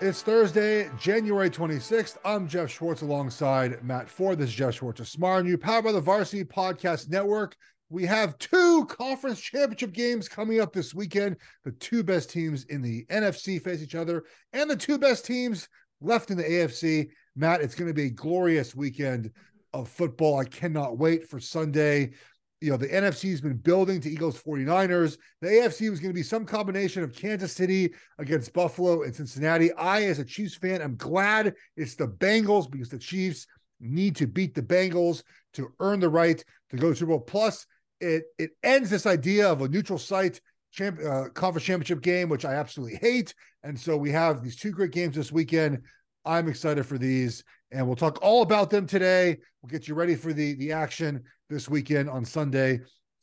It's Thursday, January 26th. I'm Jeff Schwartz alongside Matt Ford. This is Jeff Schwartz of Smart New, powered by the Varsity Podcast Network. We have two conference championship games coming up this weekend. The two best teams in the NFC face each other, and the two best teams left in the AFC. Matt, it's going to be a glorious weekend of football. I cannot wait for Sunday you know, the NFC has been building to Eagles 49ers. The AFC was going to be some combination of Kansas City against Buffalo and Cincinnati. I, as a Chiefs fan, I'm glad it's the Bengals because the Chiefs need to beat the Bengals to earn the right to go to Super Bowl. Plus, it it ends this idea of a neutral site champ, uh, conference championship game, which I absolutely hate. And so we have these two great games this weekend. I'm excited for these, and we'll talk all about them today. We'll get you ready for the the action this weekend on Sunday.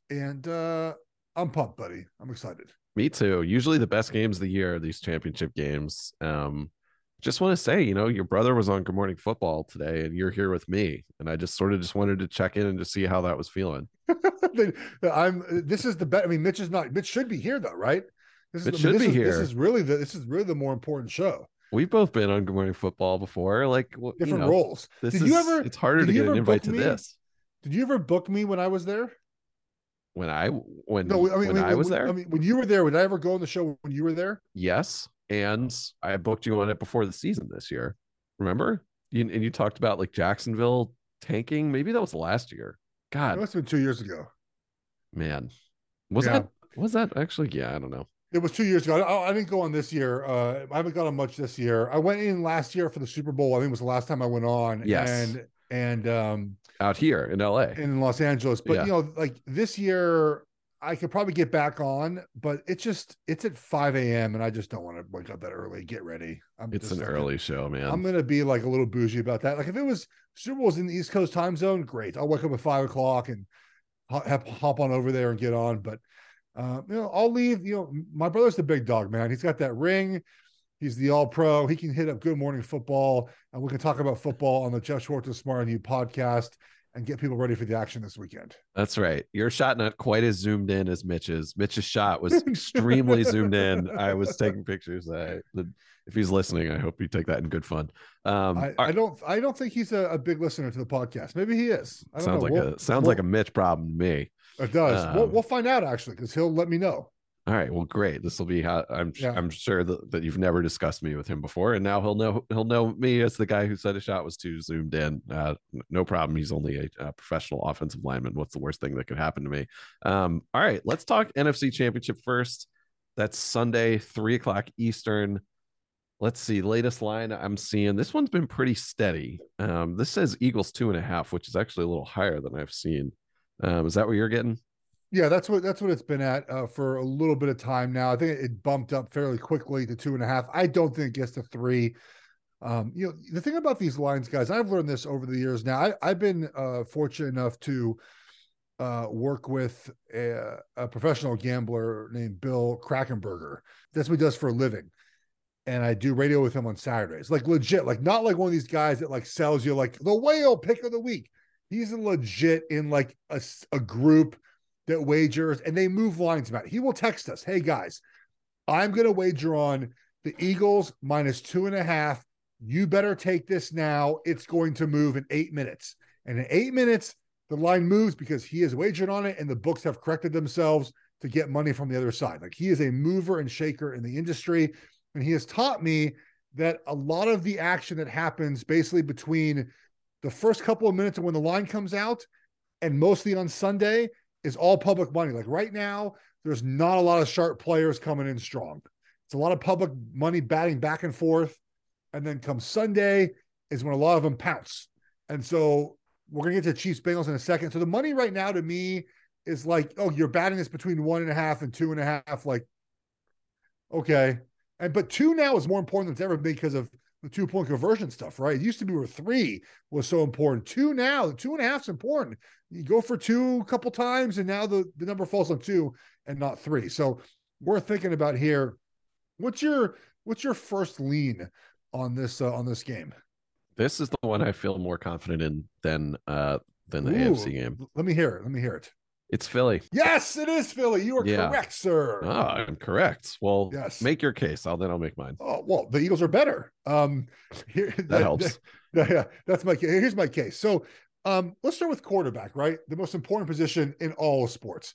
And uh, I'm pumped, buddy. I'm excited. Me too. Usually the best games of the year are these championship games. Um, just want to say, you know, your brother was on Good Morning Football today, and you're here with me, and I just sort of just wanted to check in and just see how that was feeling. I'm. This is the best. I mean, Mitch is not. Mitch should be here though, right? This is, it should I mean, be is, here. This is really the. This is really the more important show. We've both been on Good Morning Football before, like different you know, roles. This did is, you ever? It's harder to get an invite to me? this. Did you ever book me when I was there? When I when no, I mean, when I, was there. I mean, when you were there, would I ever go on the show when you were there? Yes, and I booked you on it before the season this year. Remember? You, and you talked about like Jacksonville tanking. Maybe that was last year. God, it must have been two years ago. Man, was yeah. that was that actually? Yeah, I don't know. It was two years ago. I, I didn't go on this year. Uh, I haven't gone on much this year. I went in last year for the Super Bowl. I think it was the last time I went on. Yes, and and um out here in LA in Los Angeles. But yeah. you know, like this year, I could probably get back on, but it's just it's at 5 a.m. and I just don't want to wake up that early. Get ready. I'm it's an like, early show, man. I'm gonna be like a little bougie about that. Like if it was Super Bowl's in the East Coast time zone, great. I'll wake up at five o'clock and have hop on over there and get on. But uh, you know, I'll leave. You know, my brother's the big dog, man. He's got that ring. He's the all pro. He can hit up Good Morning Football, and we can talk about football on the Jeff Schwartz Smart and You podcast and get people ready for the action this weekend. That's right. Your shot not quite as zoomed in as Mitch's. Mitch's shot was extremely zoomed in. I was taking pictures. I, if he's listening, I hope you take that in good fun. Um, I, I don't. I don't think he's a, a, big listener to the podcast. Maybe he is. sounds know. like we'll, a sounds we'll, like a Mitch problem to me. It does. Um, we'll, we'll find out actually because he'll let me know. All right. Well, great. This will be how I'm. Yeah. I'm sure that, that you've never discussed me with him before, and now he'll know. He'll know me as the guy who said a shot was too zoomed in. Uh, no problem. He's only a, a, professional offensive lineman. What's the worst thing that could happen to me? Um, all right. Let's talk NFC Championship first. That's Sunday, three o'clock Eastern. Let's see. Latest line I'm seeing. This one's been pretty steady. Um, this says Eagles two and a half, which is actually a little higher than I've seen. Um, is that what you're getting? Yeah, that's what that's what it's been at uh, for a little bit of time now. I think it bumped up fairly quickly to two and a half. I don't think it gets to three. Um, you know, the thing about these lines, guys, I've learned this over the years. Now, I, have been uh, fortunate enough to uh, work with a, a, professional gambler named Bill Krackomberger. That's what he does for a living. And I do radio with him on Saturdays, like legit, like not like one of these guys that like sells you like the whale pick of the week. He's legit in like a, a group that wagers and they move lines about. It. He will text us, "Hey guys, I'm going to wager on the Eagles minus two and a half. You better take this now. It's going to move in eight minutes. And in eight minutes, the line moves because he has wagered on it and the books have corrected themselves to get money from the other side. Like he is a mover and shaker in the industry. And he has taught me that a lot of the action that happens basically between the first couple of minutes of when the line comes out and mostly on Sunday is all public money. Like right now, there's not a lot of sharp players coming in strong. It's a lot of public money batting back and forth. And then come Sunday is when a lot of them pounce. And so we're going to get to Chiefs Bengals in a second. So the money right now to me is like, oh, you're batting this between one and a half and two and a half. Like, okay. And but two now is more important than it's ever been because of the two point conversion stuff, right? It used to be where three was so important. Two now, the two and a half is important. You go for two a couple times, and now the, the number falls on two and not three. So we're thinking about here. What's your what's your first lean on this uh, on this game? This is the one I feel more confident in than uh than the Ooh, AFC game. Let me hear it. Let me hear it. It's Philly. Yes, it is Philly. You are yeah. correct, sir. Oh, I'm correct. Well, yes. make your case. I'll then I'll make mine. Oh, well, the Eagles are better. Um here, that, that helps. That, yeah, that's my case. Here's my case. So um, let's start with quarterback, right? The most important position in all sports.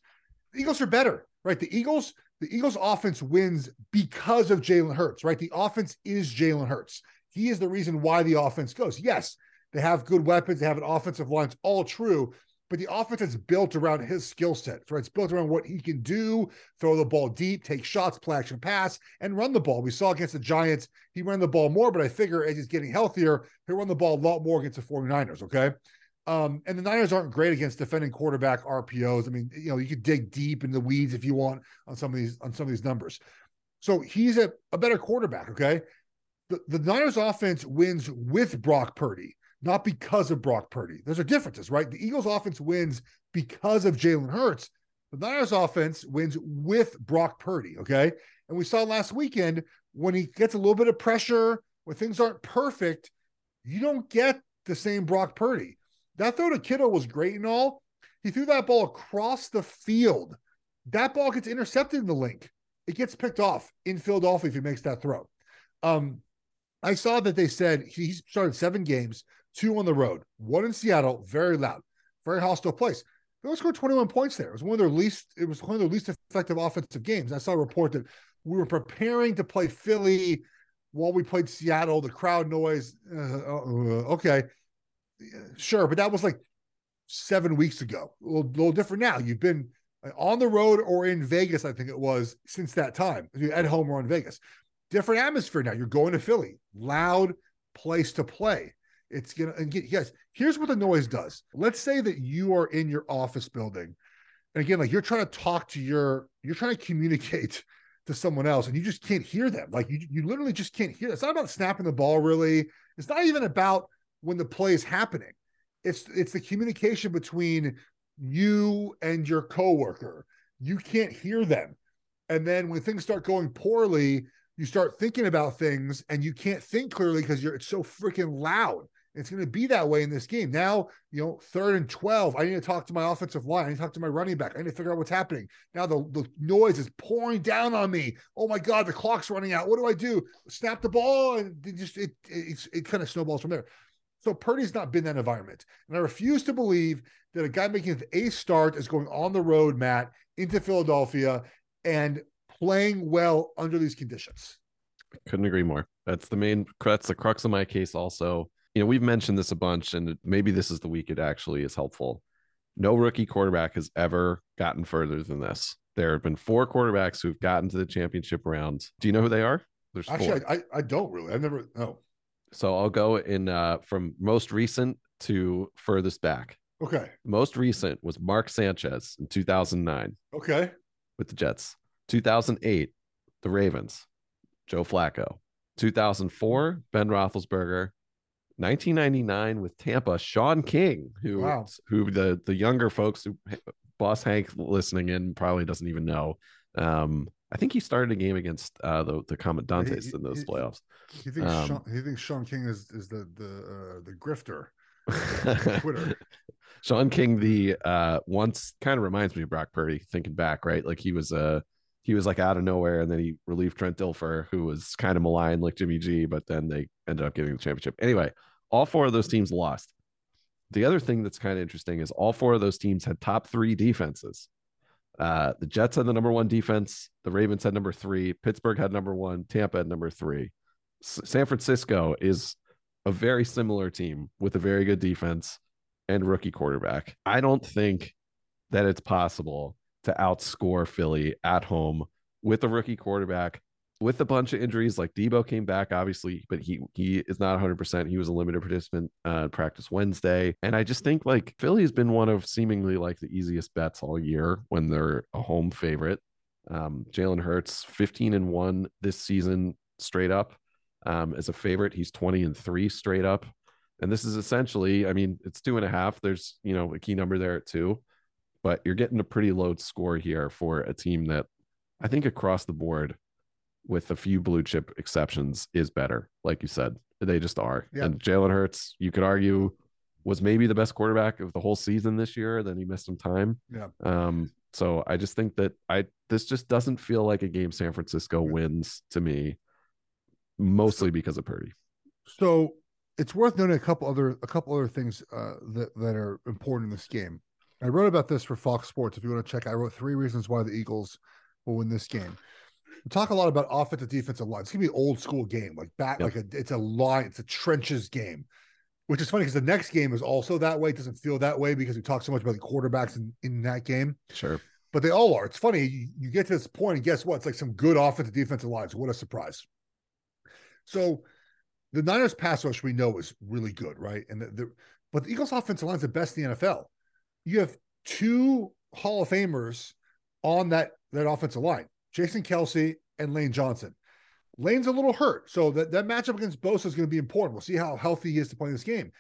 The Eagles are better, right? The Eagles, the Eagles offense wins because of Jalen Hurts, right? The offense is Jalen Hurts. He is the reason why the offense goes. Yes, they have good weapons, they have an offensive line. It's all true, but the offense is built around his skill set, right? It's built around what he can do, throw the ball deep, take shots, play action pass, and run the ball. We saw against the Giants, he ran the ball more, but I figure as he's getting healthier, he'll run the ball a lot more against the 49ers, okay? Um, and the Niners aren't great against defending quarterback RPOs. I mean, you know, you could dig deep in the weeds if you want on some of these on some of these numbers. So he's a, a better quarterback, okay? the, the Niners offense wins with Brock Purdy, not because of Brock Purdy. Those are differences, right? The Eagles offense wins because of Jalen Hurts. The Niners offense wins with Brock Purdy, okay? And we saw last weekend when he gets a little bit of pressure, when things aren't perfect, you don't get the same Brock Purdy. That throw to Kittle was great and all. He threw that ball across the field. That ball gets intercepted in the link. It gets picked off in Philadelphia if he makes that throw. Um, I saw that they said he started seven games, two on the road, one in Seattle, very loud, very hostile place. They only scored 21 points there. It was one of their least, it was one of their least effective offensive games. I saw a report that we were preparing to play Philly while we played Seattle, the crowd noise. Uh, uh, okay. Sure. But that was like seven weeks ago. A little, little different now. You've been on the road or in Vegas, I think it was, since that time, at home or in Vegas different atmosphere now. You're going to Philly, loud place to play. It's gonna and get yes. Here's what the noise does. Let's say that you are in your office building, and again, like you're trying to talk to your, you're trying to communicate to someone else, and you just can't hear them. Like you, you literally just can't hear. It's not about snapping the ball, really. It's not even about when the play is happening. It's it's the communication between you and your coworker. You can't hear them, and then when things start going poorly, you start thinking about things and you can't think clearly because you're it's so freaking loud. It's going to be that way in this game. Now, you know, third and 12, I need to talk to my offensive line. I need to talk to my running back. I need to figure out what's happening. Now the, the noise is pouring down on me. Oh my God, the clock's running out. What do I do? Snap the ball and it just it it, it kind of snowballs from there. So Purdy's not been that environment. And I refuse to believe that a guy making the eighth start is going on the road, Matt, into Philadelphia and playing well under these conditions. Couldn't agree more. That's the main that's the crux of my case also. You know, we've mentioned this a bunch and maybe this is the week it actually is helpful. No rookie quarterback has ever gotten further than this. There have been four quarterbacks who've gotten to the championship round. Do you know who they are? There's actually I, I don't really. I've never no. So I'll go in uh, from most recent to furthest back. Okay. Most recent was Mark Sanchez in 2009. Okay. With the Jets. 2008, the Ravens, Joe Flacco. 2004, Ben Roethlisberger. 1999 with Tampa, Shaun King, who wow. who the the younger folks who Boss Hank listening in probably doesn't even know. Um, I think he started a game against uh, the the Comandantes he, in those he, playoffs. He thinks um, Shaun, he thinks Shaun King is is the the uh, the grifter. Twitter. Shaun King, the uh, once kind of reminds me of Brock Purdy. Thinking back, right? Like he was a uh, he was like out of nowhere, and then he relieved Trent Dilfer, who was kind of maligned like Jimmy G, but then they ended up getting the championship. Anyway, all four of those teams lost. The other thing that's kind of interesting is all four of those teams had top three defenses. Uh, the Jets had the number one defense. The Ravens had number three. Pittsburgh had number one. Tampa had number three. S- San Francisco is a very similar team with a very good defense and rookie quarterback. I don't think that it's possible to outscore Philly at home with a rookie quarterback with a bunch of injuries. Like Debo came back, obviously, but he he is not 100. percent He was a limited participant uh, practice Wednesday, and I just think like Philly has been one of seemingly like the easiest bets all year when they're a home favorite. Um, Jalen Hurts 15 and one this season straight up um, as a favorite. He's 20 and three straight up. And this is essentially, I mean, it's two and a half. There's, you know, a key number there at two, but you're getting a pretty low score here for a team that I think across the board, with a few blue chip exceptions, is better. Like you said, they just are. Yeah. And Jalen Hurts, you could argue, was maybe the best quarterback of the whole season this year. Then he missed some time. Yeah. Um, so I just think that I this just doesn't feel like a game San Francisco wins to me mostly because of Purdy. So it's worth noting a couple other a couple other things uh, that that are important in this game. I wrote about this for Fox Sports. If you want to check, I wrote three reasons why the Eagles will win this game. We talk a lot about offensive defensive line. It's gonna be an old school game, like back, yep. like a it's a line, it's a trenches game, which is funny because the next game is also that way. It doesn't feel that way because we talk so much about the quarterbacks in, in that game. Sure. But they all are. It's funny. You, you get to this point, and guess what? It's like some good offensive defensive lines. What a surprise. So the Niners pass rush we know is really good, right? And the, the but the Eagles offensive line is the best in the NFL. You have two Hall of Famers on that that offensive line, Jason Kelce and Lane Johnson. Lane's a little hurt, so that, that matchup against Bosa is going to be important. We'll see how healthy he is to play this game.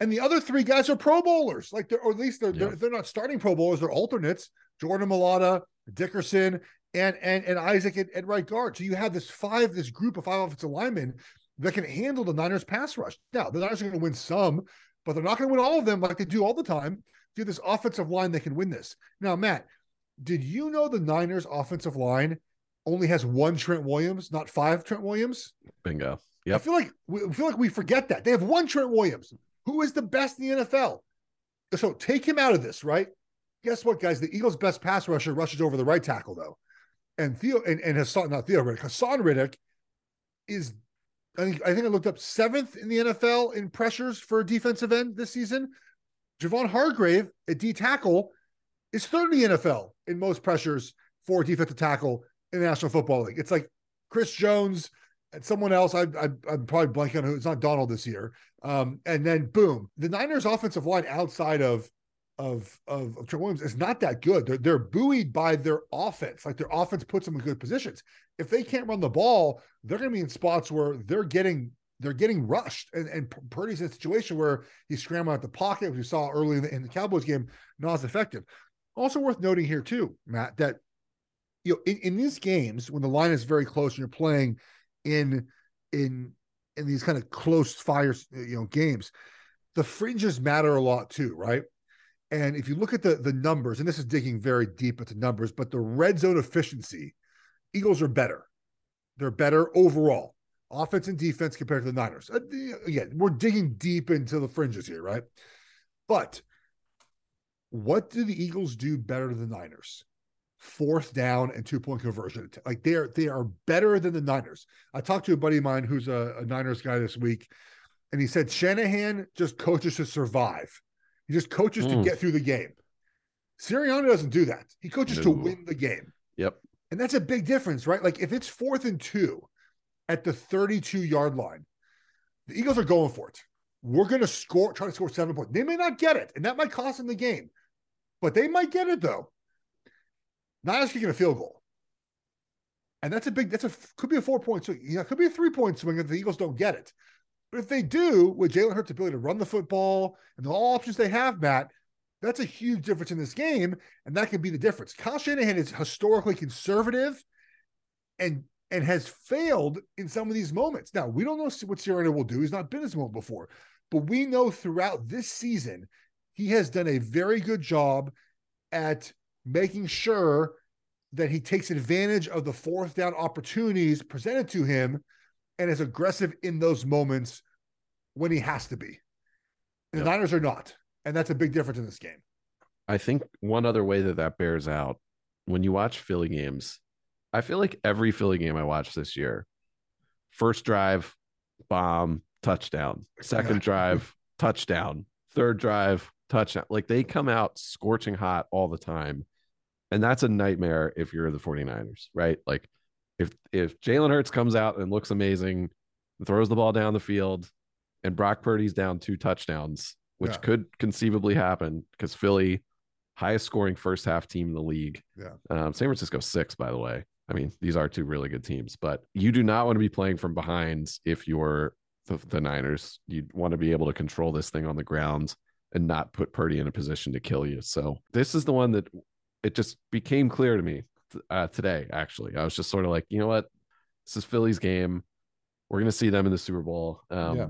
And the other three guys are Pro Bowlers, like they're or at least they're, yeah. they're, they're not starting Pro Bowlers, they're alternates. Jordan Mailata, Dickerson, and and and Isaac at, at, right guard. So you have this five, this group of five offensive linemen that can handle the Niners pass rush. Now the Niners are going to win some, but they're not going to win all of them like they do all the time. Do this offensive line that can win this. Now, Matt, did you know the Niners offensive line only has one Trent Williams, not five Trent Williams? Bingo. Yeah. I feel like we feel like we forget that. They have one Trent Williams, who is the best in the NFL. So take him out of this, right? Guess what, guys? The Eagles' best pass rusher rushes over the right tackle, though and Theo and, and Haason, not Theo Riddick, Haason Reddick is I think I think I looked up seventh in the NFL in pressures for a defensive end this season. Javon Hargrave at D tackle is third in the NFL in most pressures for defensive tackle in the National Football League. It's like Chris Jones and someone else. I, I am probably blanking on who. It's not Donald this year. Um, and then boom, the Niners' offensive line outside of of of, of Trent Williams is not that good. They're they're buoyed by their offense. Like their offense puts them in good positions. If they can't run the ball, they're going to be in spots where they're getting they're getting rushed. And, and Purdy's in a situation where he's scrambling out the pocket, which we saw early in the, in the Cowboys game, not as effective. Also worth noting here too, Matt, that you know in, in these games when the line is very close and you're playing in in in these kind of close fire you know games, the fringes matter a lot too, right? And if you look at the the numbers, and this is digging very deep into numbers, but the red zone efficiency, Eagles are better. They're better overall, offense and defense compared to the Niners. Uh, again, we're digging deep into the fringes here, right? But what do the Eagles do better than the Niners? Fourth down and two point conversion. Like they are they are better than the Niners. I talked to a buddy of mine who's a, a Niners guy this week, and he said Shanahan just coaches to survive he just coaches mm. to get through the game. Sirianni doesn't do that. He coaches no. to win the game. Yep. And that's a big difference, right? Like if it's fourth and two at the 32 yard line. The Eagles are going for it. We're going to score, try to score seven points. They may not get it, and that might cost them the game, but they might get it though. Niners kicking a field goal. And that's a big, that's a, could be a four point swing. Yeah, could be a three point swing if the Eagles don't get it. But if they do, with Jalen Hurts' ability to run the football and the all options they have, Matt, that's a huge difference in this game. And that can be the difference. Kyle Shanahan is historically conservative and and has failed in some of these moments. Now, we don't know what Sirianni will do. He's not been this moment before, but we know throughout this season, he has done a very good job at making sure that he takes advantage of the fourth down opportunities presented to him and is aggressive in those moments when he has to be. And the Niners are not. And that's a big difference in this game. I think one other way that that bears out when you watch Philly games, I feel like every Philly game I watched this year, first drive, bomb, touchdown, second drive, touchdown, third drive, touchdown. Like they come out scorching hot all the time. And that's a nightmare if you're the 49ers, right? Like if if Jalen Hurts comes out and looks amazing, throws the ball down the field, and Brock Purdy's down two touchdowns, which yeah. could conceivably happen because Philly, highest scoring first half team in the league. Yeah. Um, San Francisco six, by the way. I mean, these are two really good teams, but you do not want to be playing from behind if you're the, the Niners. You want to be able to control this thing on the ground and not put Purdy in a position to kill you. So this is the one that it just became clear to me uh, today. Actually, I was just sort of like, you know what, this is Philly's game. We're going to see them in the Super Bowl. Um, yeah.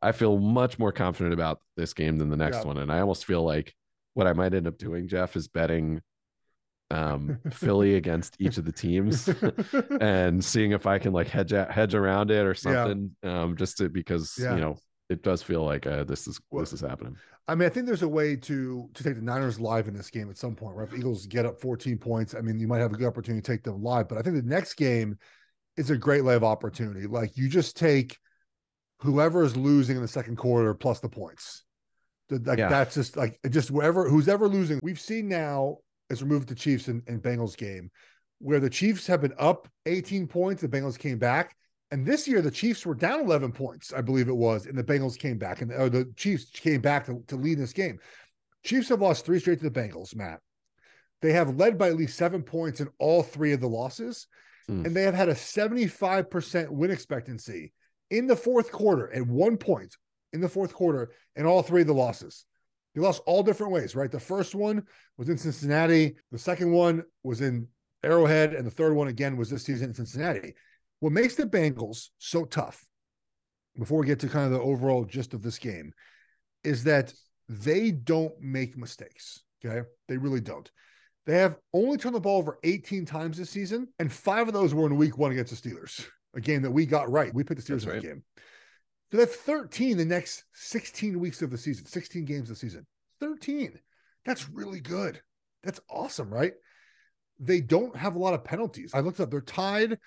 I feel much more confident about this game than the next yeah. one, and I almost feel like what I might end up doing, Jeff, is betting um, Philly against each of the teams and seeing if I can like hedge hedge around it or something. Yeah. Um, just to because yeah. you know it does feel like uh, this is well, this is happening. I mean, I think there's a way to to take the Niners live in this game at some point, right? If Eagles get up 14 points, I mean, you might have a good opportunity to take them live. But I think the next game is a great live opportunity. Like you just take whoever is losing in the second quarter plus the points. Like yeah. that's just like just whoever who's ever losing. We've seen now as we move to Chiefs and, and Bengals game, where the Chiefs have been up 18 points, the Bengals came back. And this year, the Chiefs were down 11 points, I believe it was, and the Bengals came back, and or the Chiefs came back to, to lead this game. Chiefs have lost three straight to the Bengals, Matt. They have led by at least seven points in all three of the losses, mm. and they have had a 75% win expectancy in the fourth quarter at one point in the fourth quarter in all three of the losses. They lost all different ways, right? The first one was in Cincinnati. The second one was in Arrowhead. And the third one again was this season in Cincinnati. What makes the Bengals so tough, before we get to kind of the overall gist of this game, is that they don't make mistakes. Okay. They really don't. They have only turned the ball over 18 times this season, and five of those were in week one against the Steelers, a game that we got right. We picked the Steelers in that game. So that's 13 the next 16 weeks of the season, 16 games of the season. 13. That's really good. That's awesome, right? They don't have a lot of penalties. I looked up, they're tied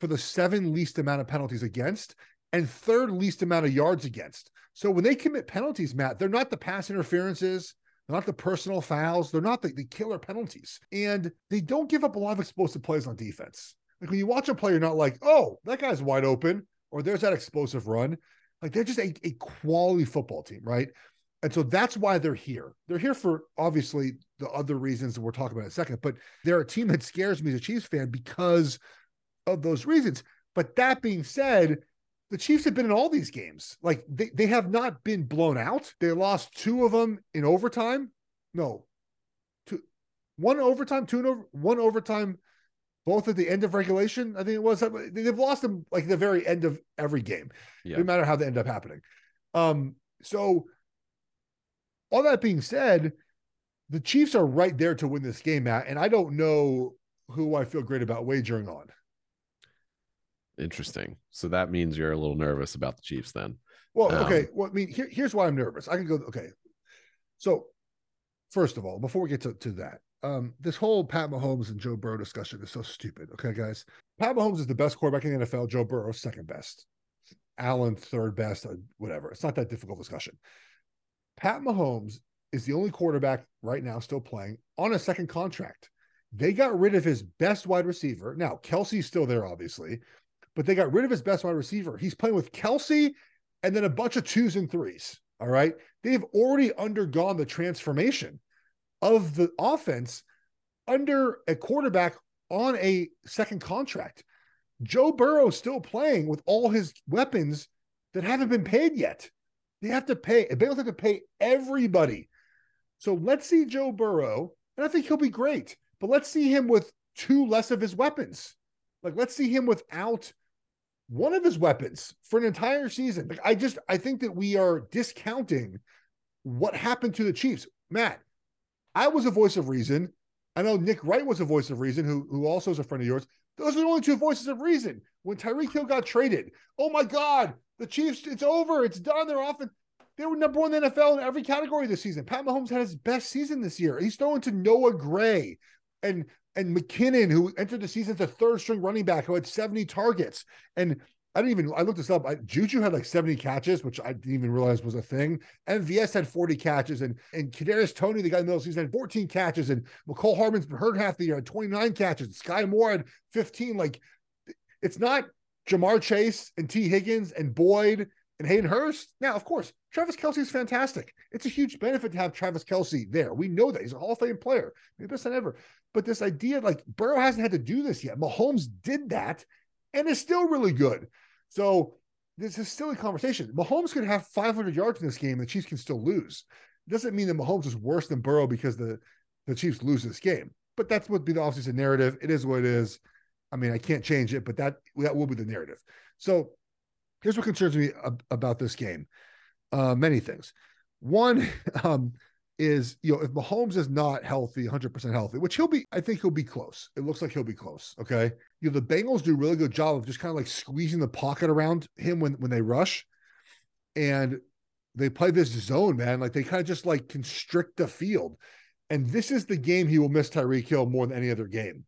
for the seven least amount of penalties against and third least amount of yards against. So when they commit penalties, Matt, they're not the pass interferences, they're not the personal fouls, they're not the, the killer penalties. And they don't give up a lot of explosive plays on defense. Like when you watch a play, you're not like, oh, that guy's wide open, or there's that explosive run. Like they're just a, a quality football team, right? And so that's why they're here. They're here for obviously the other reasons that we're talking about in a second, but they're a team that scares me as a Chiefs fan because of those reasons. But that being said, the Chiefs have been in all these games. Like they, they have not been blown out. They lost two of them in overtime. No, two, one overtime, two over, one overtime both at the end of regulation. I think it was they've lost them like the very end of every game, yeah. no matter how they end up happening. Um, so all that being said, the Chiefs are right there to win this game, Matt, and I don't know who I feel great about wagering on. Interesting. So that means you're a little nervous about the Chiefs then. Well, um, okay. Well, I mean, here, here's why I'm nervous. I can go. Okay. So, first of all, before we get to, to that, um, this whole Pat Mahomes and Joe Burrow discussion is so stupid. Okay, guys. Pat Mahomes is the best quarterback in the NFL. Joe Burrow, second best. Allen, third best, uh, whatever. It's not that difficult discussion. Pat Mahomes is the only quarterback right now still playing on a second contract. They got rid of his best wide receiver. Now, Kelce's still there, obviously, but they got rid of his best wide receiver. He's playing with Kelce and then a bunch of twos and threes. All right. They've already undergone the transformation of the offense under a quarterback on a second contract. Joe Burrow still playing with all his weapons that haven't been paid yet. They have to pay. Bengals have to pay everybody. So let's see Joe Burrow, and I think he'll be great. But let's see him with two less of his weapons. Like let's see him without one of his weapons for an entire season. Like I just I think that we are discounting what happened to the Chiefs. Matt, I was a voice of reason. I know Nick Wright was a voice of reason, who who also is a friend of yours. Those are the only two voices of reason. When Tyreek Hill got traded, oh my God, the Chiefs, it's over, it's done. They're off. They were number one in the NFL in every category this season. Pat Mahomes had his best season this year. He's throwing to Noah Gray and and McKinnon, who entered the season as a third string running back, who had 70 targets. And I didn't even I looked this up. I, Juju had like 70 catches, which I didn't even realize was a thing. MVS had 40 catches, and and Kadarius Toney, the guy in the middle of the season, had 14 catches, and Mecole Hardman's been hurt half the year, had 29 catches. Skyy Moore had 15. Like it's not Ja'Marr Chase and Tee Higgins and Boyd and Hayden Hurst. Now, of course, Travis Kelce is fantastic. It's a huge benefit to have Travis Kelce there. We know that he's a Hall of Fame player, maybe best than ever. But this idea, like Burrow hasn't had to do this yet. Mahomes did that and is still really good. So this is still a conversation. Mahomes could have 500 yards in this game, and the Chiefs can still lose. It doesn't mean that Mahomes is worse than Burrow because the the Chiefs lose this game. But that's what be the offseason narrative. It is what it is. I mean, I can't change it, but that that will be the narrative. So here's what concerns me ab- about this game. Uh, many things. One um, is, you know, if Mahomes is not healthy, 100% healthy, which he'll be, I think he'll be close. It looks like he'll be close. Okay. You know, the Bengals do a really good job of just kind of like squeezing the pocket around him when, when they rush. And they play this zone, man. Like they kind of just like constrict the field. And this is the game he will miss Tyreek Hill more than any other game.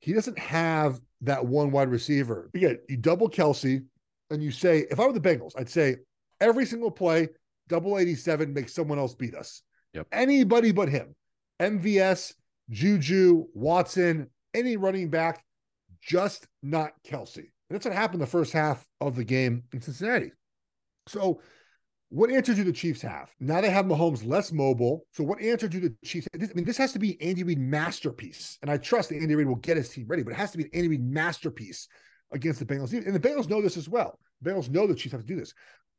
He doesn't have that one wide receiver. Again, you double Kelce, and you say, if I were the Bengals, I'd say every single play, double 87 makes someone else beat us. Yep. Anybody but him. MVS, Juju, Watson, any running back, just not Kelce. And that's what happened the first half of the game in Cincinnati. So, what answer do the Chiefs have? Now they have Mahomes less mobile. So, what answer do the Chiefs? I mean, this has to be Andy Reid masterpiece, and I trust that Andy Reid will get his team ready. But it has to be an Andy Reid masterpiece against the Bengals. And the Bengals know this as well. The Bengals know the Chiefs have to do this.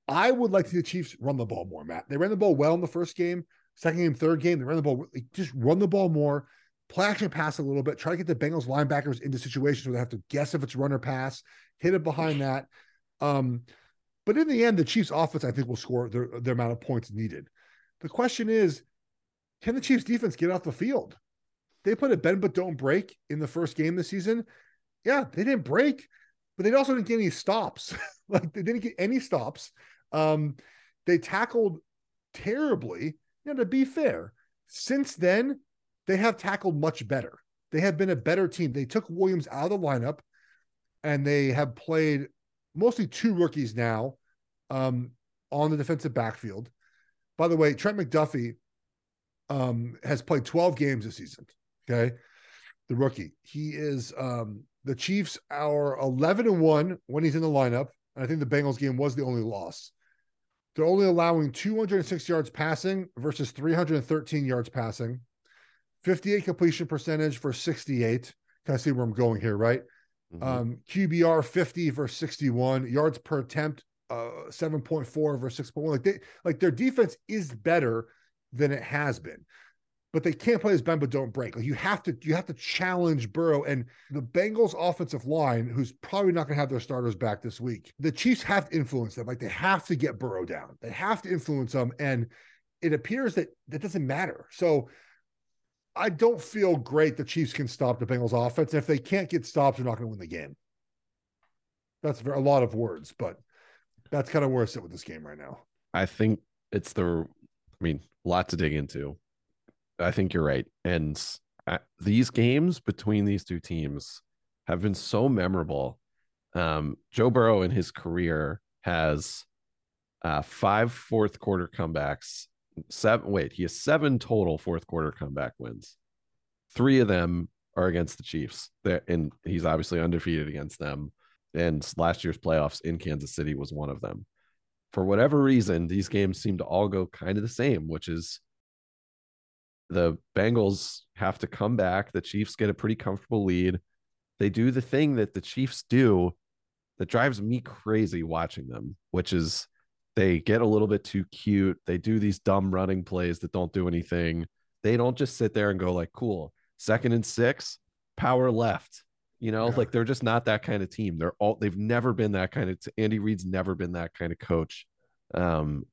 I would like to see the Chiefs run the ball more, Matt. They ran the ball well in the first game, second game, third game. They ran the ball, just run the ball more, play action pass a little bit, try to get the Bengals linebackers into situations where they have to guess if it's run or pass, hit it behind that. Um, but in the end, the Chiefs offense, I think, will score their, their amount of points needed. The question is, can the Chiefs defense get off the field? They put a bend but don't break in the first game this season. Yeah, they didn't break, but they also didn't get any stops. like they didn't get any stops. Um, they tackled terribly. Now, to be fair, since then, they have tackled much better. They have been a better team. They took Williams out of the lineup and they have played mostly two rookies now um, on the defensive backfield. By the way, Trent McDuffie um, has played 12 games this season. Okay. The rookie. He is um, the Chiefs are 11 and 1 when he's in the lineup. And I think the Bengals game was the only loss. They're only allowing 206 yards passing versus 313 yards passing. 58 completion percentage for 68. Can I see where I'm going here, right? Mm-hmm. Um, QBR 50 versus 61. Yards per attempt, uh, 7.4 versus 6.1. Like they like their defense is better than it has been but they can't play as bend but don't break. Like you have to you have to challenge Burrow and the Bengals offensive line, who's probably not going to have their starters back this week. The Chiefs have to influence them. Like they have to get Burrow down. They have to influence them, and it appears that that doesn't matter. So I don't feel great the Chiefs can stop the Bengals offense. If they can't get stopped, they're not going to win the game. That's a lot of words, but that's kind of where I sit with this game right now. I think it's the, I mean, a lot to dig into I think you're right. And these games between these two teams have been so memorable. Um, Joe Burrow in his career has uh, five fourth quarter comebacks. Seven. Wait, he has seven total fourth quarter comeback wins. Three of them are against the Chiefs. They're, and he's obviously undefeated against them. and last year's playoffs in Kansas City was one of them. For whatever reason, these games seem to all go kind of the same, which is the Bengals have to come back. The Chiefs get a pretty comfortable lead. They do the thing that the Chiefs do that drives me crazy watching them, which is they get a little bit too cute. They do these dumb running plays that don't do anything. They don't just sit there and go like, "Cool, second and six, power left." You know, yeah. like they're just not that kind of team. They're all they've never been that kind of. Andy Reid's never been that kind of coach. Um,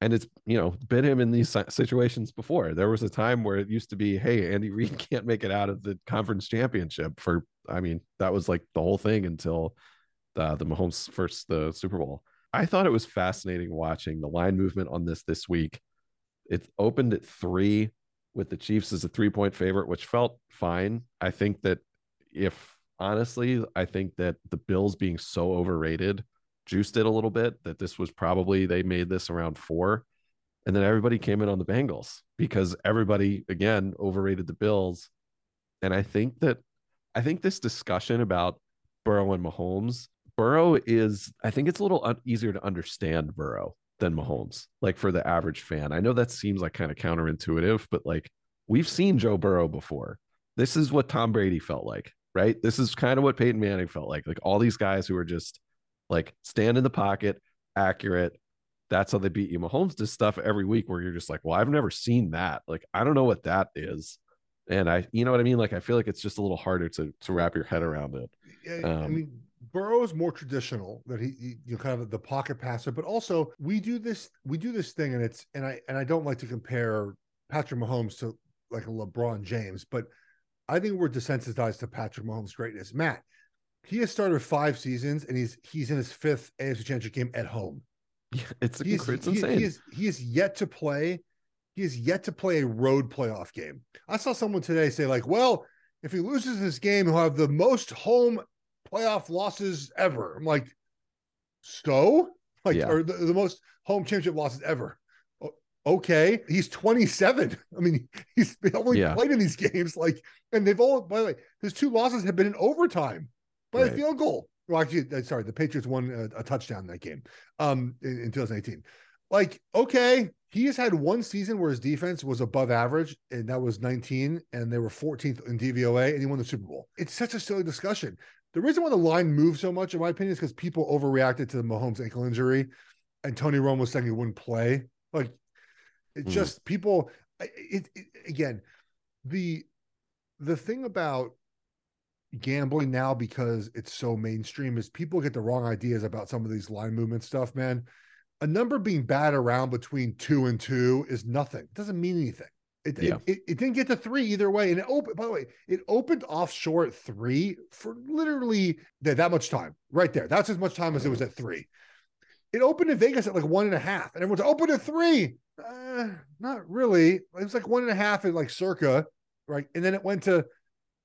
and it's you know been him in these situations before. There was a time where it used to be, hey, Andy Reid can't make it out of the conference championship for. I mean, that was like the whole thing until the the Mahomes first the Super Bowl. I thought it was fascinating watching the line movement on this this week. It opened at three with the Chiefs as a three point favorite, which felt fine. I think that if honestly, I think that the Bills being so overrated juiced it a little bit that this was probably they made this around four. And then everybody came in on the Bengals because everybody again overrated the Bills. And I think that I think this discussion about Burrow and Mahomes, Burrow is I think it's a little un- easier to understand Burrow than Mahomes, like for the average fan. I know that seems like kind of counterintuitive, but like we've seen Joe Burrow before. This is what Tom Brady felt like, right? This is kind of what Peyton Manning felt like. Like all these guys who are just like stand in the pocket, accurate. That's how they beat you. Mahomes does stuff every week where you're just like, well, I've never seen that. Like, I don't know what that is. And I, you know what I mean? Like, I feel like it's just a little harder to to wrap your head around it. Yeah, um, I mean, Burrow is more traditional that he, he, you know, kind of the pocket passer, but also we do this, we do this thing, and it's, and I, and I don't like to compare Patrick Mahomes to like a LeBron James, but I think we're desensitized to Patrick Mahomes' greatness. Matt, he has started five seasons and he's he's in his fifth AFC Championship game at home. Yeah, it's, it's insane. He is, he is yet to play. He is yet to play a road playoff game. I saw someone today say like, "Well, if he loses this game, he'll have the most home playoff losses ever." I'm like, "So, like, yeah. or the, the most home championship losses ever." okay, he's 27. I mean, he's only yeah. played in these games, like, and they've all, by the way, his two losses have been in overtime by right. a field goal. Well, actually, uh, sorry, the Patriots won a, a touchdown that game um, in, in 2018. Like, okay, he has had one season where his defense was above average, and that was 19, and they were 14th in DVOA, and he won the Super Bowl. It's such a silly discussion. The reason why the line moved so much, in my opinion, is because people overreacted to the Mahomes ankle injury, and Tony Romo was saying he wouldn't play. Like, it's mm. just people. It, it again, the the thing about gambling now because it's so mainstream is people get the wrong ideas about some of these line movement stuff, man. A number being bad around between two and two is nothing. It doesn't mean anything. It, yeah. it, it, it, didn't get to three either way. And it opened, by the way, it opened offshore at three for literally that, that much time right there. That's as much time as it was at three. It opened in Vegas at like one and a half, and everyone's open at three. Uh, not really. It was like one and a half at like circa, right? And then it went to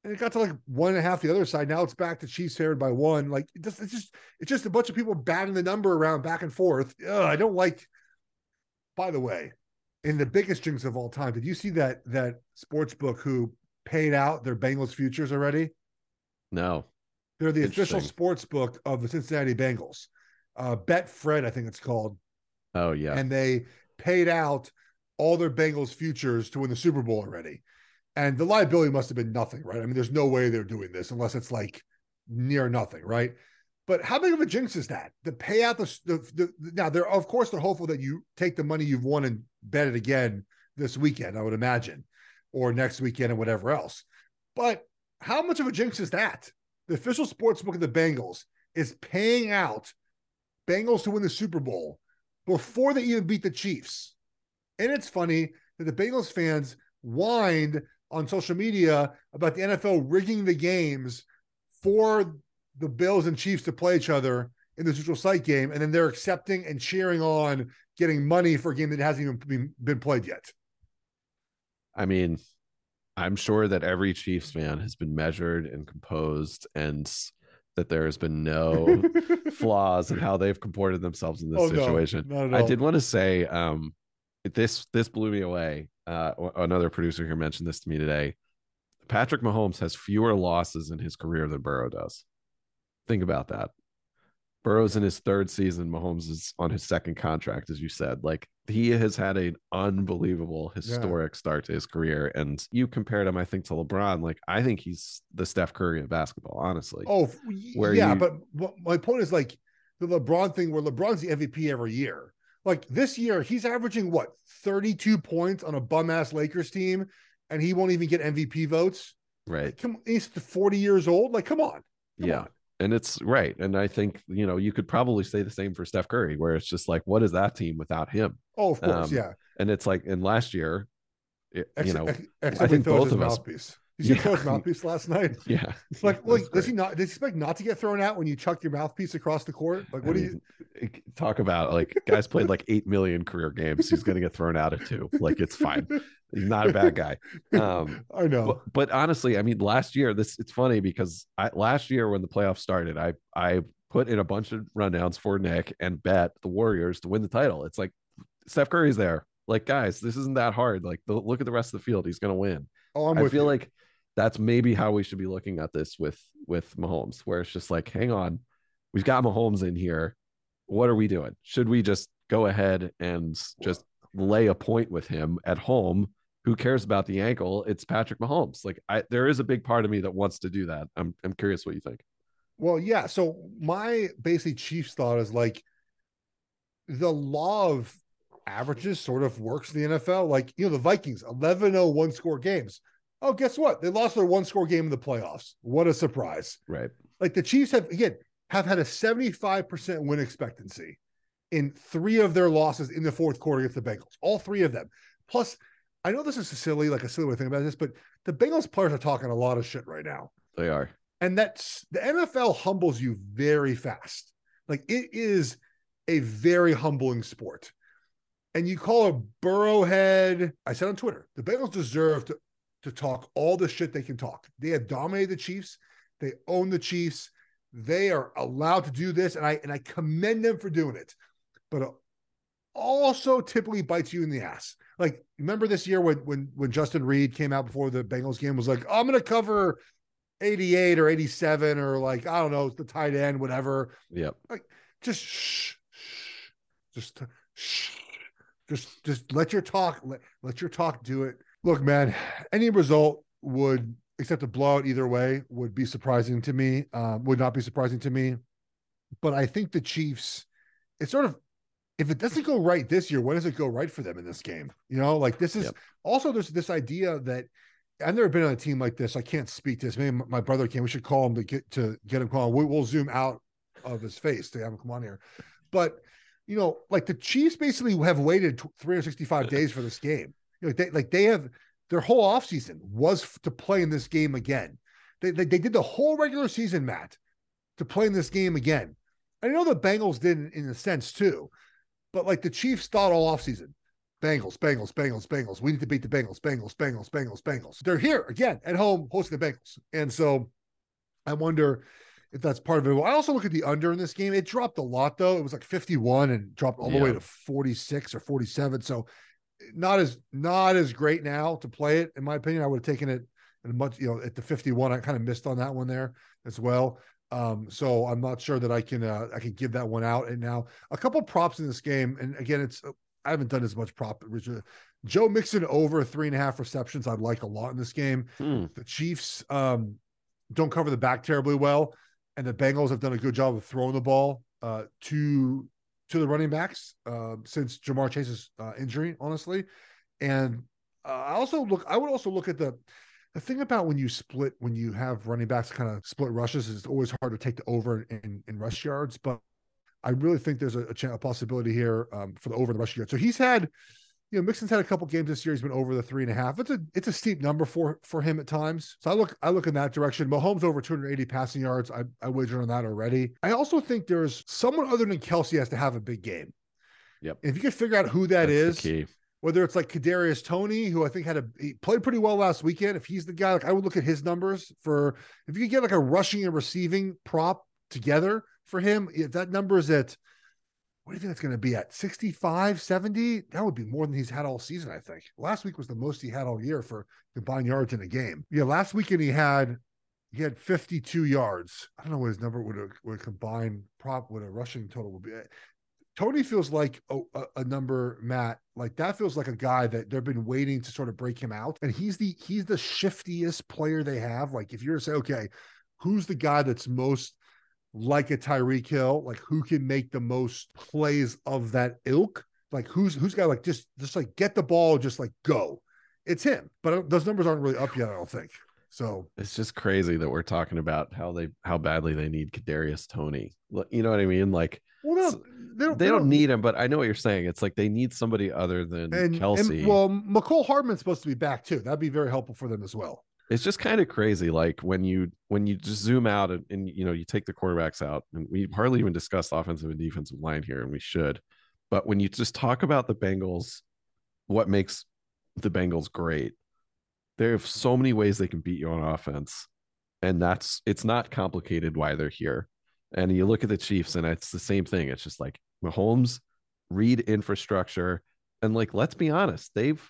and it got to like one and a half the other side. Now it's back to Chiefs favored by one. Like it just, it's just it's just a bunch of people batting the number around back and forth. Ugh, I don't like. By the way, in the biggest jinx of all time, did you see that that sports book who paid out their Bengals futures already? No, they're the official sports book of the Cincinnati Bengals. Uh, Betfred, I think it's called. Oh yeah, and they paid out all their Bengals futures to win the Super Bowl already. And the liability must have been nothing, right? I mean, there's no way they're doing this unless it's like near nothing, right? But how big of a jinx is that? To pay out the, the, the now they're of course they're hopeful that you take the money you've won and bet it again this weekend, I would imagine, or next weekend and whatever else. But how much of a jinx is that? The official sports book of the Bengals is paying out Bengals to win the Super Bowl before they even beat the Chiefs. And it's funny that the Bengals fans whined on social media about the NFL rigging the games for the Bills and Chiefs to play each other in the neutral site game, and then they're accepting and cheering on getting money for a game that hasn't even been, been played yet. I mean, I'm sure that every Chiefs fan has been measured and composed, and that there has been no flaws in how they've comported themselves in this oh, situation. No, I did want to say, um, this this blew me away uh, another producer here mentioned this to me today. Patrick Mahomes has fewer losses in his career than Burrow does. Think about that. Burrow's in his third season. Mahomes is on his second contract, as you said. Like he has had an unbelievable historic yeah. start to his career. And you compared him, I think, to LeBron. Like I think he's the Steph Curry of basketball, honestly. Oh, where yeah, you... but my point is like the LeBron thing, where LeBron's the MVP every year. Like this year, he's averaging what 32 points on a bum ass Lakers team, and he won't even get MVP votes. Right. Like, come, he's 40 years old. Like, come on. Come yeah. On. And it's right. And I think, you know, you could probably say the same for Steph Curry, where it's just like, what is that team without him? Oh, of course. Um, yeah. And it's like, in last year, it, Ex- you know, ex- I think both of us. Mouthpiece. Did you yeah. throw his mouthpiece last night? Yeah. Like, like does he not? Does he expect not to get thrown out when you chuck your mouthpiece across the court? Like, what I mean, do you talk about? Like, guys played like eight million career games. He's going to get thrown out at two. Like, it's fine. He's not a bad guy. Um, I know. But, but, honestly, I mean, last year, this it's funny because I, last year when the playoffs started, I I put in a bunch of rundowns for Nick and bet the Warriors to win the title. It's like Steph Curry's there. Like, guys, this isn't that hard. Like, the, look at the rest of the field. He's going to win. Oh, I'm I feel you. like that's maybe how we should be looking at this with with Mahomes, where it's just like, hang on, we've got Mahomes in here. What are we doing? Should we just go ahead and just lay a point with him at home? Who cares about the ankle? It's Patrick Mahomes. Like, I there is a big part of me that wants to do that. I'm I'm curious what you think. Well, yeah. So my basic Chiefs thought is like the law of averages sort of works in the NFL. Like, you know, the Vikings, 11 0 one score games. Oh, guess what? They lost their one score game in the playoffs. What a surprise. Right. Like the Chiefs have, again, have had a 75% win expectancy in three of their losses in the fourth quarter against the Bengals. All three of them. Plus, I know this is a silly, like a silly way to think about this, but the Bengals players are talking a lot of shit right now. They are. And that's the NFL humbles you very fast. Like it is a very humbling sport. And you call a Burrowhead. I said on Twitter, the Bengals deserve to to talk all the shit they can talk. They have dominated the Chiefs. They own the Chiefs. They are allowed to do this, and I and I commend them for doing it. But it also typically bites you in the ass. Like remember this year when when when Justin Reid came out before the Bengals game was like, I'm going to cover 88 or 87 or like I don't know the tight end, whatever. Yep. Like just shh, shh just shh, just just let your talk let, let your talk do it Look, man, any result would, except a blowout either way, would be surprising to me. Um, would not be surprising to me. But I think the Chiefs, it's sort of, if it doesn't go right this year, when does it go right for them in this game? You know, like this is yep. also there's this idea that I've never been on a team like this. I can't speak to this. Maybe my brother can. We should call him to get to get him called. We, will zoom out of his face to have him come on here. But you know, like the Chiefs basically have waited 365 days for this game. Know, they like they have their whole offseason was to play in this game again. They, they, they did the whole regular season, Matt, to play in this game again. I know the Bengals did in, in a sense too, but like the Chiefs thought all offseason, Bengals, Bengals, Bengals, Bengals. We need to beat the Bengals, Bengals, Bengals, Bengals, Bengals. They're here again at home hosting the Bengals. And so I wonder if that's part of it. Well, I also look at the under in this game. It dropped a lot though. It was like 51 and dropped all the way to 46 or 47. So not as not as great now to play it. In my opinion, I would have taken it in much, you know, at the 51. I kind of missed on that one there as well. Um, so I'm not sure that I can uh, I can give that one out. And now a couple props in this game, and again, it's I haven't done as much prop. Richard. joe Mixon over three and a half receptions. I'd like a lot in this game. Hmm. The Chiefs um, don't cover the back terribly well, and the Bengals have done a good job of throwing the ball uh, to to the running backs uh, since Ja'Marr Chase's uh, injury, honestly. And uh, I also look. I would also look at the the thing about when you split when you have running backs kind of split rushes is always hard to take the over in, in rush yards, but I really think there's a, a, a possibility here um, for the over the rush yards. So he's had you know, Mixon's had a couple games this year. He's been over the three and a half. It's a it's a steep number for for him at times. So I look I look in that direction. Mahomes over 280 passing yards. I I wagered on that already. I also think there's someone other than Kelce has to have a big game. Yep. And if you could figure out who that That's is, whether it's like Kadarius Toney, who I think had a he played pretty well last weekend. If he's the guy, like I would look at his numbers for if you could get like a rushing and receiving prop together for him. If that number is at what do you think it's going to be at 65 70 that would be more than he's had all season i think last week was the most he had all year for combined yards in a game yeah last weekend he had he had 52 yards. I don't know what his number would a, would a combined prop what a rushing total would be. Eh, Toney feels like a, a, a, number, Matt. Like that feels like a guy that they've been waiting to sort of break him out, and he's the he's the shiftiest player they have. Like if you're to say, okay, who's the guy that's most like a Tyreek Hill, like who can make the most plays of that ilk? Like who's who's got like just just like get the ball, just like go. It's him, but those numbers aren't really up yet. I don't think. So it's just crazy that we're talking about how they how badly they need Kadarius Toney. You know what I mean? Like, well, they don't, they don't, don't need him, but I know what you're saying. It's like they need somebody other than and, Kelce. And, well, Mecole Hardman's supposed to be back too. That'd be very helpful for them as well. It's just kind of crazy, like when you when you just zoom out and, and you know you take the quarterbacks out, and we hardly even discussed offensive and defensive line here, and we should. But when you just talk about the Bengals, what makes the Bengals great they have so many ways they can beat you on offense. And that's it's not complicated why they're here. And you look at the Chiefs, and it's the same thing. It's just like Mahomes, read infrastructure, and like let's be honest, they've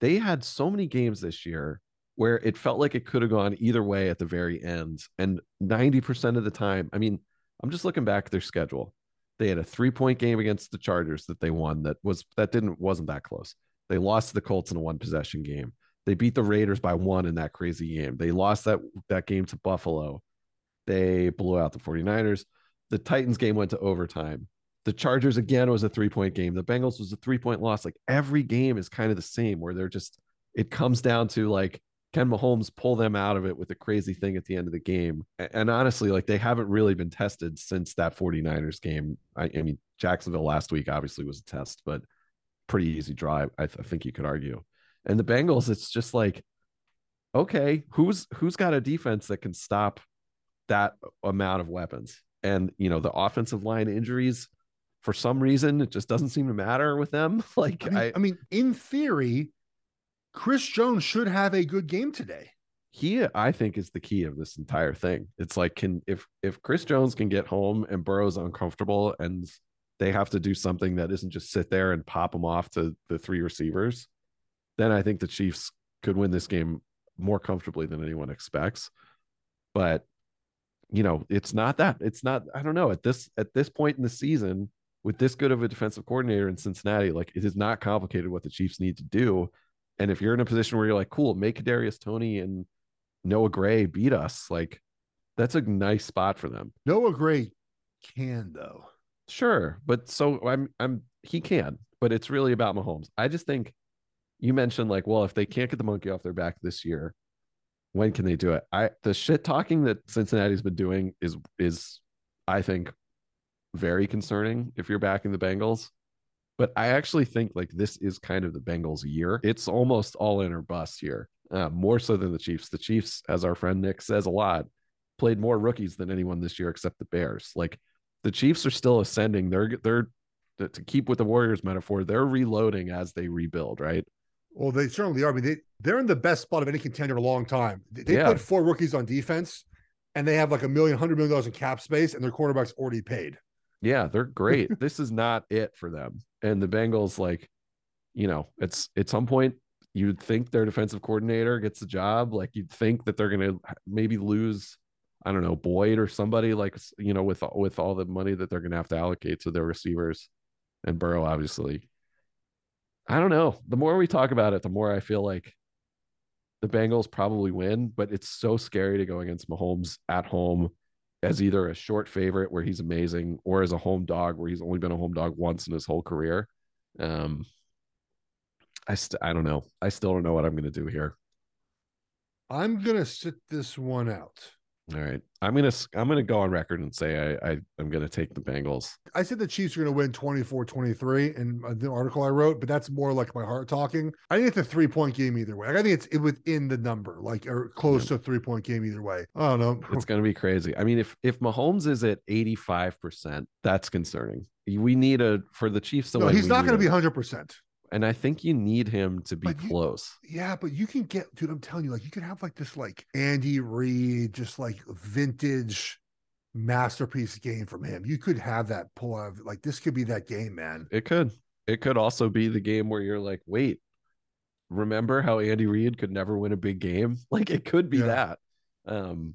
they had so many games this year where it felt like it could have gone either way at the very end. And 90% of the time, I mean, I'm just looking back at their schedule. They had a three point game against the Chargers that they won that was that didn't wasn't that close. They lost to the Colts in a one possession game. They beat the Raiders by one in that crazy game. They lost that that game to Buffalo. They blew out the 49ers. The Titans game went to overtime. The Chargers again was a three-point game. The Bengals was a three-point loss. Like every game is kind of the same where they're just it comes down to like can Mahomes pull them out of it with a crazy thing at the end of the game? And honestly, like they haven't really been tested since that 49ers game. I, I mean, Jacksonville last week obviously was a test, but pretty easy drive. I, th- I think you could argue. And the Bengals, it's just like, okay, who's who's got a defense that can stop that amount of weapons? And you know, the offensive line injuries, for some reason, it just doesn't seem to matter with them. Like I mean, I, I mean in theory, Chris Jones should have a good game today. He, I think, is the key of this entire thing. It's like, can if if Chris Jones can get home and Burrow's uncomfortable and they have to do something that isn't just sit there and pop them off to the three receivers, then I think the Chiefs could win this game more comfortably than anyone expects. But you know, it's not that. It's not. I don't know at this at this point in the season with this good of a defensive coordinator in Cincinnati, like it is not complicated what the Chiefs need to do. And if you're in a position where you're like, cool, make Kadarius Toney and Noah Gray beat us, like that's a nice spot for them. Noah Gray can though. Sure, but so I'm I'm he can, but it's really about Mahomes. I just think you mentioned like, well, if they can't get the monkey off their back this year, when can they do it? I the shit talking that Cincinnati's been doing is is I think very concerning if you're backing the Bengals. But I actually think like this is kind of the Bengals' year. It's almost all in or bust here, uh, more so than the Chiefs. The Chiefs, as our friend Nick says a lot, played more rookies than anyone this year except the Bears. Like the Chiefs are still ascending. They're they're to keep with the Warriors metaphor, they're reloading as they rebuild, right? Well, they certainly are. I mean, they they're in the best spot of any contender in a long time. They yeah. put four rookies on defense, and they have like a million, hundred million dollars in cap space, and their quarterback's already paid. Yeah, they're great. this is not it for them. And the Bengals, like, you know, it's at some point you'd think their defensive coordinator gets the job. Like you'd think that they're gonna maybe lose, I don't know, Boyd or somebody like you know, with with all the money that they're gonna have to allocate to their receivers and Burrow, obviously. I don't know. The more we talk about it, the more I feel like the Bengals probably win, but it's so scary to go against Mahomes at home as either a short favorite where he's amazing or as a home dog where he's only been a home dog once in his whole career. Um, I st- I don't know. I still don't know what I'm going to do here. I'm going to sit this one out. All right, I'm gonna I'm gonna go on record and say I, I am gonna take the Bengals. I said the Chiefs are gonna win 24-23 in uh, the article I wrote, but that's more like my heart talking. I think it's a three point game either way. I think it's within the number, like or close yeah. to a three point game either way. I don't know. It's gonna be crazy. I mean, if if Mahomes is at 85 percent, that's concerning. We need a for the Chiefs to no, win. He's not gonna be 100 percent and I think you need him to be you, close. Yeah, but you can get, dude. I'm telling you, like you can have like this, like Andy Reid, just like vintage masterpiece game from him. You could have that pull out. Of, like this could be that game, man. It could. It could also be the game where you're like, wait, remember how Andy Reid could never win a big game? Like it could be yeah. that. Um,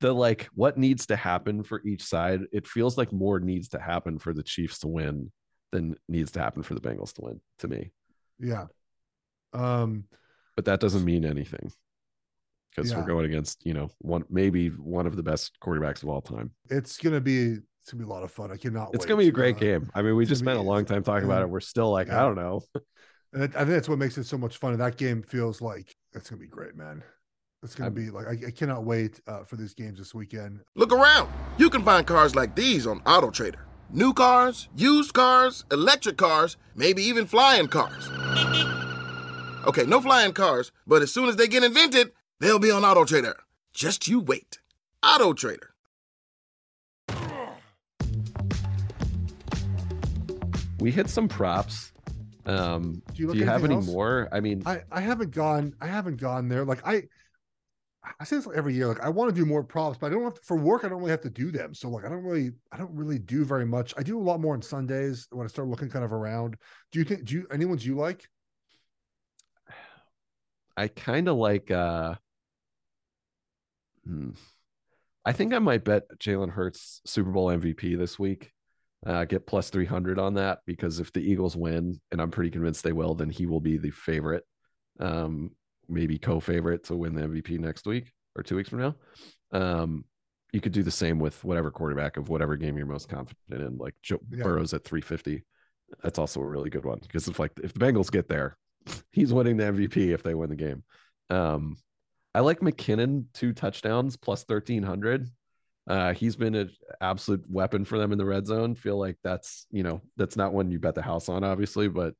the like what needs to happen for each side, it feels like more needs to happen for the Chiefs to win than needs to happen for the Bengals to win to me. Yeah. Um but that doesn't mean anything because yeah. we're going against, you know, one maybe one of the best quarterbacks of all time. It's gonna be it's gonna be a lot of fun. I cannot. It's wait. gonna be a great uh, game. I mean, we just spent be, a long time talking about it. We're still like, yeah. I don't know. and I think that's what makes it so much fun. And that game feels like it's gonna be great, man. It's gonna I'm, be like I, I cannot wait uh, for these games this weekend. Look around. You can find cars like these on Auto Trader. New cars, used cars, electric cars, maybe even flying cars. Okay, no flying cars, but as soon as they get invented, they'll be on Auto Trader. Just you wait. Auto Trader. we hit some props. Um, do you, do you have any else? more? I mean, I, I haven't gone, I haven't gone there. Like I, I say this every year. Like I want to do more props, but I don't have to, for work. I don't really have to do them. So like I don't really, I don't really do very much. I do a lot more on Sundays when I start looking kind of around. Do you think? Do you any ones you like? I kind of like. uh hmm. I think I might bet Jalen Hurts Super Bowl MVP this week uh, get plus 300 on that because if the Eagles win, and I'm pretty convinced they will, then he will be the favorite, um, maybe co favorite to win the MVP next week or two weeks from now. Um, you could do the same with whatever quarterback of whatever game you're most confident in, like Joe yeah. Burrow's at 350. That's also a really good one because if like if the Bengals get there, he's winning the MVP if they win the game. Um, I like McKinnon two touchdowns plus 1300. Uh, he's been an absolute weapon for them in the red zone. Feel like that's you know that's not one you bet the house on, obviously, but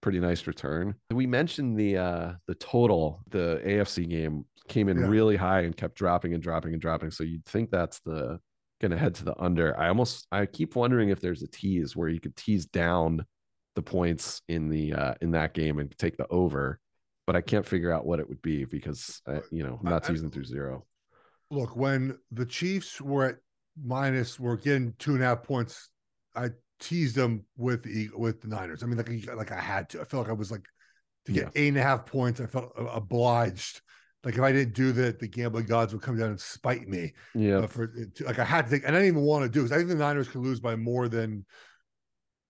pretty nice return. We mentioned the uh the total, the AFC game came in yeah. really high and kept dropping and dropping and dropping. So you'd think that's the gonna head to the under. I almost I keep wondering if there's a tease where you could tease down the points in the uh in that game and take the over, but I can't figure out what it would be because I, you know I'm not teasing through zero look, when the Chiefs were at minus, were getting two and a half points, I teased them with the with the Niners. I mean, like like I had to. I felt like I was like to get yeah. eight and a half points. I felt obliged. Like if I didn't do that, the gambling gods would come down and spite me. Yeah. Uh, for like I had to think, and I didn't even want to do because I think the Niners could lose by more than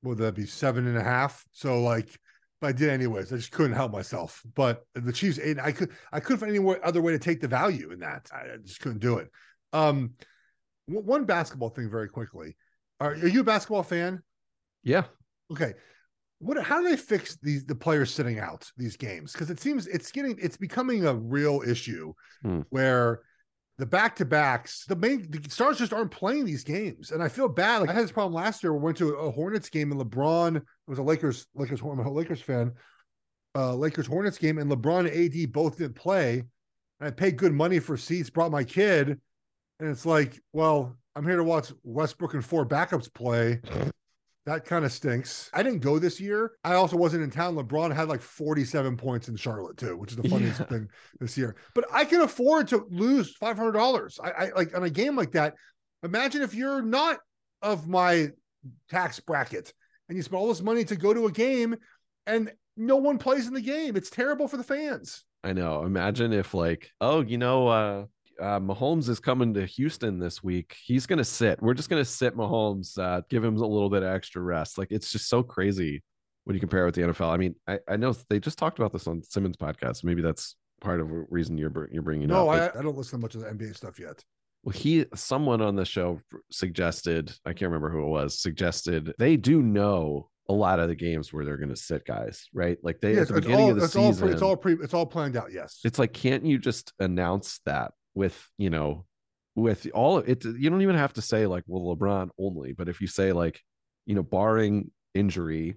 would that be seven and a half. So like but I did anyways. I just couldn't help myself. But the Chiefs, eight, I could, I couldn't find any other way to take the value in that. I just couldn't do it. Um, one basketball thing very quickly. Are, are you a basketball fan? Yeah. Okay. What? How do they fix these the players sitting out these games? Because it seems it's getting it's becoming a real issue hmm. where the back to backs, the main the stars just aren't playing these games, and I feel bad. Like I had this problem last year. We went to a Hornets game, and LeBron it was a Lakers Lakers I'm a Lakers fan, uh, Lakers Hornets game, and LeBron and AD both didn't play. And I paid good money for seats, brought my kid, and it's like, well, I'm here to watch Westbrook and four backups play. That kind of stinks. I didn't go this year. I also wasn't in town. LeBron had like 47 points in Charlotte too, which is the funniest yeah. thing this year. But I can afford to lose $500. I, I like on a game like that. Imagine if you're not of my tax bracket and you spend all this money to go to a game and no one plays in the game. It's terrible for the fans. I know. Imagine if like, oh, you know, uh uh, Mahomes is coming to Houston this week. He's going to sit. We're just going to sit Mahomes, uh, give him a little bit of extra rest. Like it's just so crazy when you compare it with the NFL. I mean, I, I know they just talked about this on Simmons podcast. Maybe that's part of the reason you're you're bringing no, up. No, I, I don't listen to much of the NBA stuff yet. Well, he someone on the show suggested, I can't remember who it was, suggested they do know a lot of the games where they're going to sit guys, right? Like they at the beginning all, of the it's season, all pre, it's all pre, it's all planned out. Yes, it's like can't you just announce that with you know with all it you don't even have to say like well lebron only but if you say like you know barring injury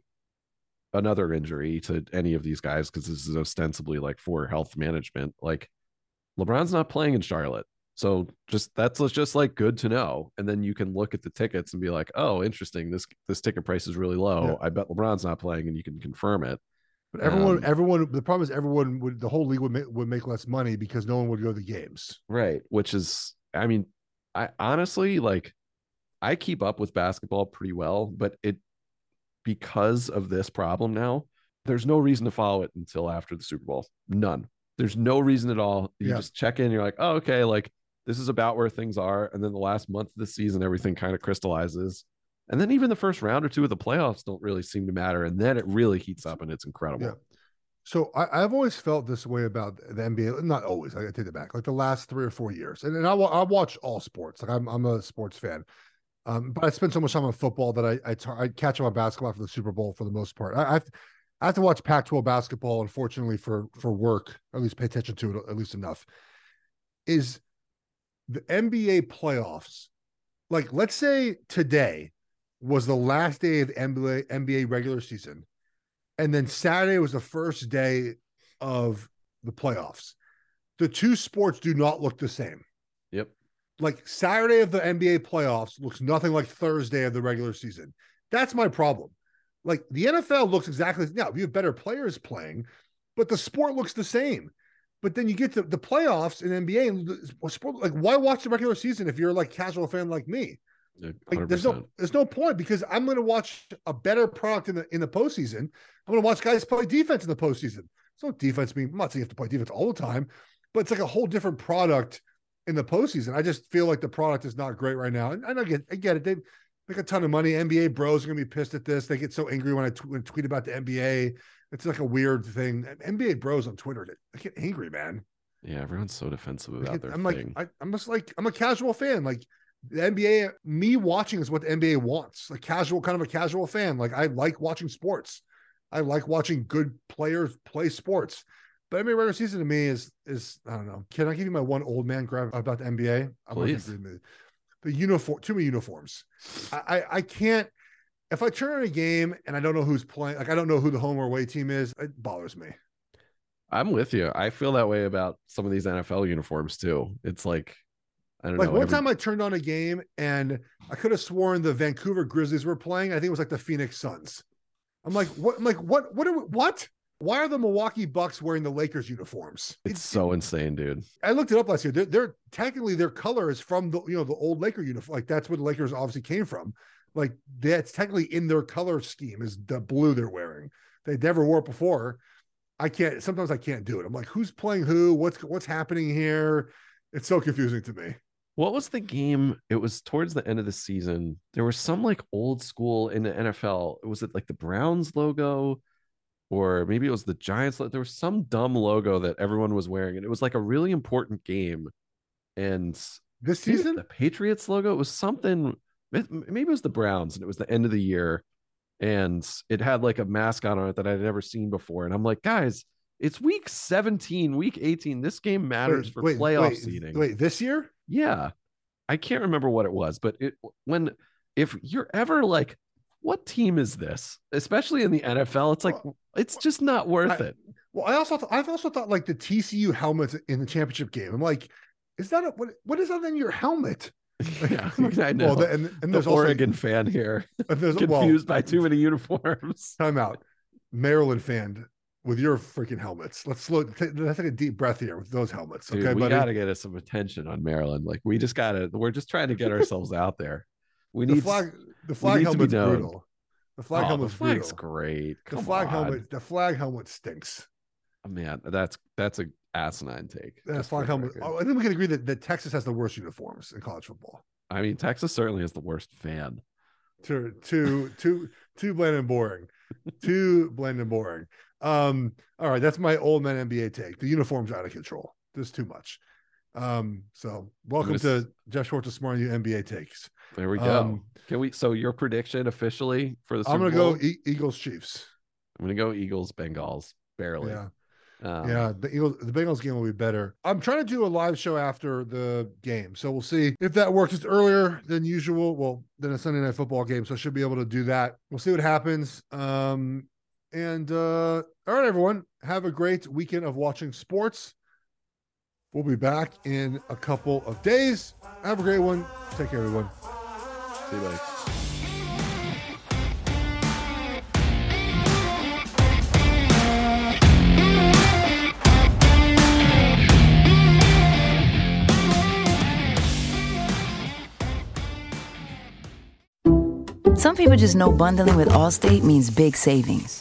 another injury to any of these guys because this is ostensibly like for health management like lebron's not playing in charlotte. So just that's just like good to know. And then you can look at the tickets and be like oh interesting. This this ticket price is really low. Yeah. i bet lebron's not playing and you can confirm it but everyone, um, everyone, the problem is everyone would, the whole league would make, would make less money because no one would go to the games. Right. Which is, I mean, I honestly like, I keep up with basketball pretty well, but it, because of this problem now, there's no reason to follow it until after the Super Bowl. None. There's no reason at all. You yeah. just check in, you're like, oh, okay, like this is about where things are. And then the last month of the season, everything kind of crystallizes. And then even the first round or two of the playoffs don't really seem to matter. And then it really heats up and it's incredible. Yeah. So I, have always felt this way about the NBA. Not always. I take it back. Like the last three or four years, and, and I, I watch all sports. Like I'm, I'm a sports fan. Um, but I spend so much time on football that I I, I catch up on basketball for the Super Bowl for the most part. I, I've I have to watch Pac-12 basketball, unfortunately for for work, or at least pay attention to it at least enough. Is the NBA playoffs like let's say today was the last day of the NBA NBA regular season, and then Saturday was the first day of the playoffs. The two sports do not look the same. Yep. Like Saturday of the NBA playoffs looks nothing like Thursday of the regular season. That's my problem. Like the NFL looks exactly now. You have better players playing, but the sport looks the same. But then you get to the playoffs in NBA and sport, like why watch the regular season if you're like casual fan like me? Like, there's no there's no point because I'm going to watch a better product in the in the postseason. I'm going to watch guys play defense in the postseason. So defense being I'm not saying you have to play defense all the time, but it's like a whole different product in the postseason. I just feel like the product is not great right now. And, and I get I get it. They make a ton of money. NBA bros are going to be pissed at this. They get so angry when I, t- when I tweet about the NBA. It's like a weird thing. NBA bros on Twitter, they get angry, man. Yeah, everyone's so defensive about get, their I'm thing. like, I, I'm just like, I'm a casual fan. Like the NBA, me watching is what the NBA wants. A casual, kind of a casual fan. Like I like watching sports. I like watching good players play sports. But NBA regular season to me is is I don't know. Can I give you my one old man grab about the NBA? I'm Please. The uniform, too many uniforms. I, I I can't. If I turn on a game and I don't know who's playing, like I don't know who the home or away team is, it bothers me. I'm with you. I feel that way about some of these NFL uniforms too. It's like I don't like know. one every... time I turned on a game and I could have sworn the Vancouver Grizzlies were playing. I think it was like the Phoenix Suns. I'm like, what? I'm like, what? What? Are we, what? Why are the Milwaukee Bucks wearing the Lakers uniforms? It's, it's so insane, dude. I looked it up last year. They're, they're, technically their color is from the you know the old Laker uniform. Like that's where the Lakers obviously came from. Like that's technically in their color scheme is the blue they're wearing. They never wore it before. I can't. Sometimes I can't do it. I'm like, who's playing who? What's what's happening here? It's so confusing to me. What was the game? It was towards the end of the season. There was some like old school in the NFL. Was it like the Browns logo? Or maybe it was the Giants. There was some dumb logo that everyone was wearing, and it was like a really important game. And this season, the Patriots logo, it was something. Maybe it was the Browns, and it was the end of the year, and it had like a mascot on it that I'd never seen before. And I'm like, guys, it's week 17, week 18. This game matters wait, for wait, playoff wait, seeding. Wait, this year? Yeah. I can't remember what it was, but it when if you're ever like, what team is this? Especially in the NFL, it's like it's just not worth I, it. Well, I also I've also thought like the TCU helmets in the championship game. I'm like, is that a, what? What is that in your helmet? yeah, I know. Well, the, and, and there's the Oregon also, fan here, uh, there's, confused well, by too many uniforms. Time out. Maryland fan with your freaking helmets. Let's slow. let's take a deep breath here with those helmets. Dude, okay, we got to get us some attention on Maryland. Like we just got to. We're just trying to get ourselves out there. We need the flag. The flag helmet's brutal. The flag oh, helmet's the flag's brutal. great. Come the flag on. helmet. The flag helmet stinks. Oh, man, that's that's a asinine take. That flag helmet. Oh, I think we can agree that, that Texas has the worst uniforms in college football. I mean, Texas certainly is the worst fan. Too too too too bland and boring. too bland and boring. Um, all right, that's my old man NBA take. The uniform's out of control. There's too much. Um, so welcome to Jeff Schwartz Smart You NBA takes. There we go. Um, Can we? So your prediction officially for the Super I'm gonna Bowl? go e- Eagles Chiefs. I'm gonna go Eagles Bengals barely. Yeah. Um, yeah, the Eagles, the Bengals game will be better. I'm trying to do a live show after the game, so we'll see if that works. It's earlier than usual. Well, than a Sunday night football game, so I should be able to do that. We'll see what happens. Um, and uh, all right, everyone, have a great weekend of watching sports. We'll be back in a couple of days. Have a great one. Take care, everyone. See you, later. Some people just know bundling with Allstate means big savings.